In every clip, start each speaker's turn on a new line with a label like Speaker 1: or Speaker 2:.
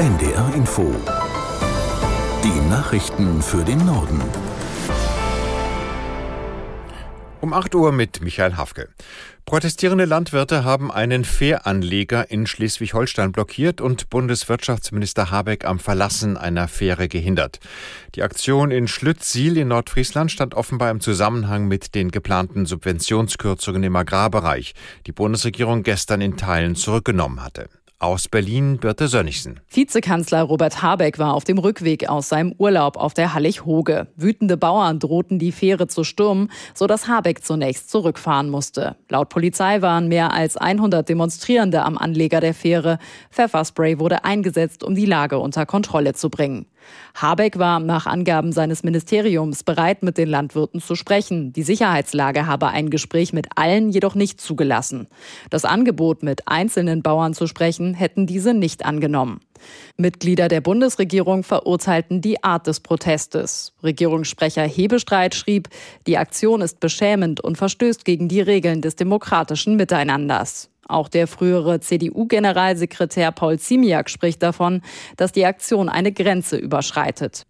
Speaker 1: NDR Info. Die Nachrichten für den Norden.
Speaker 2: Um 8 Uhr mit Michael Hafke. Protestierende Landwirte haben einen Fähranleger in Schleswig-Holstein blockiert und Bundeswirtschaftsminister Habeck am Verlassen einer Fähre gehindert. Die Aktion in Schlüttsiel in Nordfriesland stand offenbar im Zusammenhang mit den geplanten Subventionskürzungen im Agrarbereich, die Bundesregierung gestern in Teilen zurückgenommen hatte. Aus Berlin Birte Sönnigsen.
Speaker 3: Vizekanzler Robert Habeck war auf dem Rückweg aus seinem Urlaub auf der Hallig-Hoge. Wütende Bauern drohten die Fähre zu stürmen, sodass Habeck zunächst zurückfahren musste. Laut Polizei waren mehr als 100 Demonstrierende am Anleger der Fähre. Pfefferspray wurde eingesetzt, um die Lage unter Kontrolle zu bringen. Habeck war nach Angaben seines Ministeriums bereit, mit den Landwirten zu sprechen. Die Sicherheitslage habe ein Gespräch mit allen jedoch nicht zugelassen. Das Angebot, mit einzelnen Bauern zu sprechen, hätten diese nicht angenommen. Mitglieder der Bundesregierung verurteilten die Art des Protestes. Regierungssprecher Hebestreit schrieb, die Aktion ist beschämend und verstößt gegen die Regeln des demokratischen Miteinanders. Auch der frühere CDU-Generalsekretär Paul Ziemiak spricht davon, dass die Aktion eine Grenze überschreitet.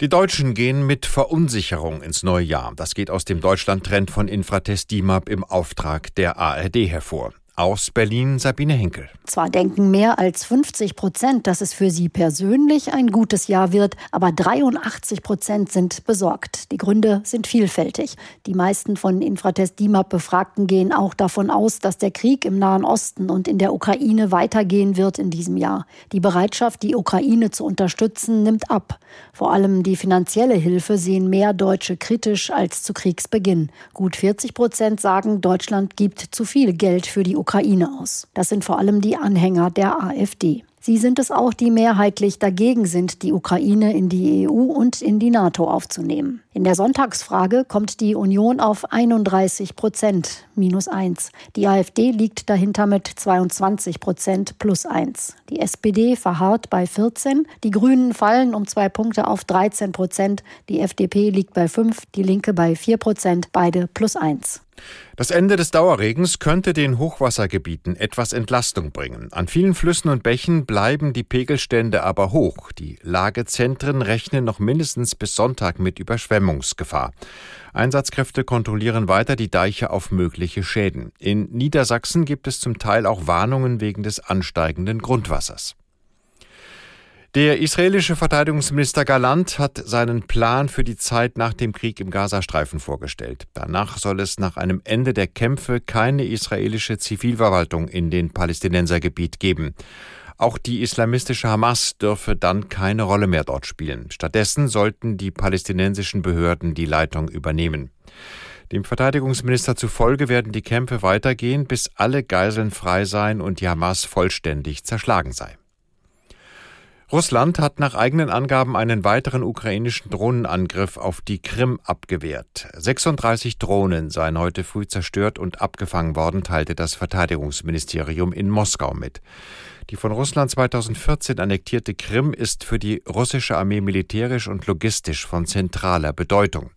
Speaker 2: Die Deutschen gehen mit Verunsicherung ins neue Jahr. Das geht aus dem Deutschland-Trend von Infratest DIMAP im Auftrag der ARD hervor. Aus Berlin Sabine Henkel.
Speaker 4: Zwar denken mehr als 50 Prozent, dass es für sie persönlich ein gutes Jahr wird, aber 83 Prozent sind besorgt. Die Gründe sind vielfältig. Die meisten von Infratest DIMAP Befragten gehen auch davon aus, dass der Krieg im Nahen Osten und in der Ukraine weitergehen wird in diesem Jahr. Die Bereitschaft, die Ukraine zu unterstützen, nimmt ab. Vor allem die finanzielle Hilfe sehen mehr Deutsche kritisch als zu Kriegsbeginn. Gut 40 Prozent sagen, Deutschland gibt zu viel Geld für die Ukraine aus. Das sind vor allem die Anhänger der AfD. Sie sind es auch, die mehrheitlich dagegen sind, die Ukraine in die EU und in die NATO aufzunehmen. In der Sonntagsfrage kommt die Union auf 31 Prozent minus eins. Die AfD liegt dahinter mit 22 Prozent plus eins. Die SPD verharrt bei 14. Die Grünen fallen um zwei Punkte auf 13 Prozent. Die FDP liegt bei 5, die Linke bei 4 Prozent, beide plus eins.
Speaker 2: Das Ende des Dauerregens könnte den Hochwassergebieten etwas Entlastung bringen. An vielen Flüssen und Bächen bleiben die Pegelstände aber hoch. Die Lagezentren rechnen noch mindestens bis Sonntag mit Überschwemmungsgefahr. Einsatzkräfte kontrollieren weiter die Deiche auf mögliche Schäden. In Niedersachsen gibt es zum Teil auch Warnungen wegen des ansteigenden Grundwassers. Der israelische Verteidigungsminister Galant hat seinen Plan für die Zeit nach dem Krieg im Gazastreifen vorgestellt. Danach soll es nach einem Ende der Kämpfe keine israelische Zivilverwaltung in den Palästinensergebiet geben. Auch die islamistische Hamas dürfe dann keine Rolle mehr dort spielen. Stattdessen sollten die palästinensischen Behörden die Leitung übernehmen. Dem Verteidigungsminister zufolge werden die Kämpfe weitergehen, bis alle Geiseln frei seien und die Hamas vollständig zerschlagen sei. Russland hat nach eigenen Angaben einen weiteren ukrainischen Drohnenangriff auf die Krim abgewehrt. 36 Drohnen seien heute früh zerstört und abgefangen worden, teilte das Verteidigungsministerium in Moskau mit. Die von Russland 2014 annektierte Krim ist für die russische Armee militärisch und logistisch von zentraler Bedeutung.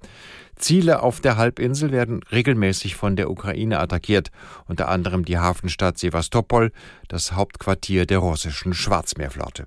Speaker 2: Ziele auf der Halbinsel werden regelmäßig von der Ukraine attackiert, unter anderem die Hafenstadt Sevastopol, das Hauptquartier der russischen Schwarzmeerflotte.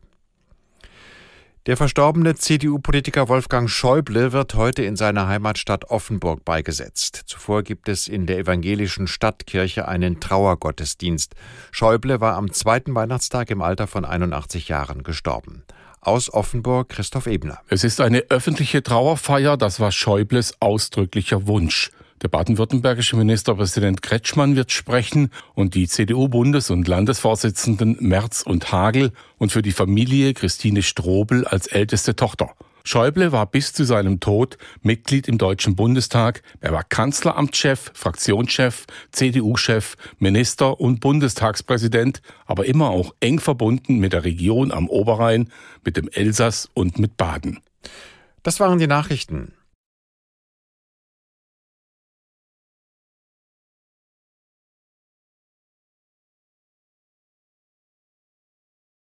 Speaker 2: Der verstorbene CDU-Politiker Wolfgang Schäuble wird heute in seiner Heimatstadt Offenburg beigesetzt. Zuvor gibt es in der evangelischen Stadtkirche einen Trauergottesdienst. Schäuble war am zweiten Weihnachtstag im Alter von 81 Jahren gestorben. Aus Offenburg Christoph Ebner.
Speaker 5: Es ist eine öffentliche Trauerfeier, das war Schäubles ausdrücklicher Wunsch. Der baden-württembergische Ministerpräsident Kretschmann wird sprechen und die CDU-Bundes- und Landesvorsitzenden Merz und Hagel und für die Familie Christine Strobel als älteste Tochter. Schäuble war bis zu seinem Tod Mitglied im Deutschen Bundestag. Er war Kanzleramtschef, Fraktionschef, CDU-Chef, Minister und Bundestagspräsident, aber immer auch eng verbunden mit der Region am Oberrhein, mit dem Elsass und mit Baden.
Speaker 2: Das waren die Nachrichten.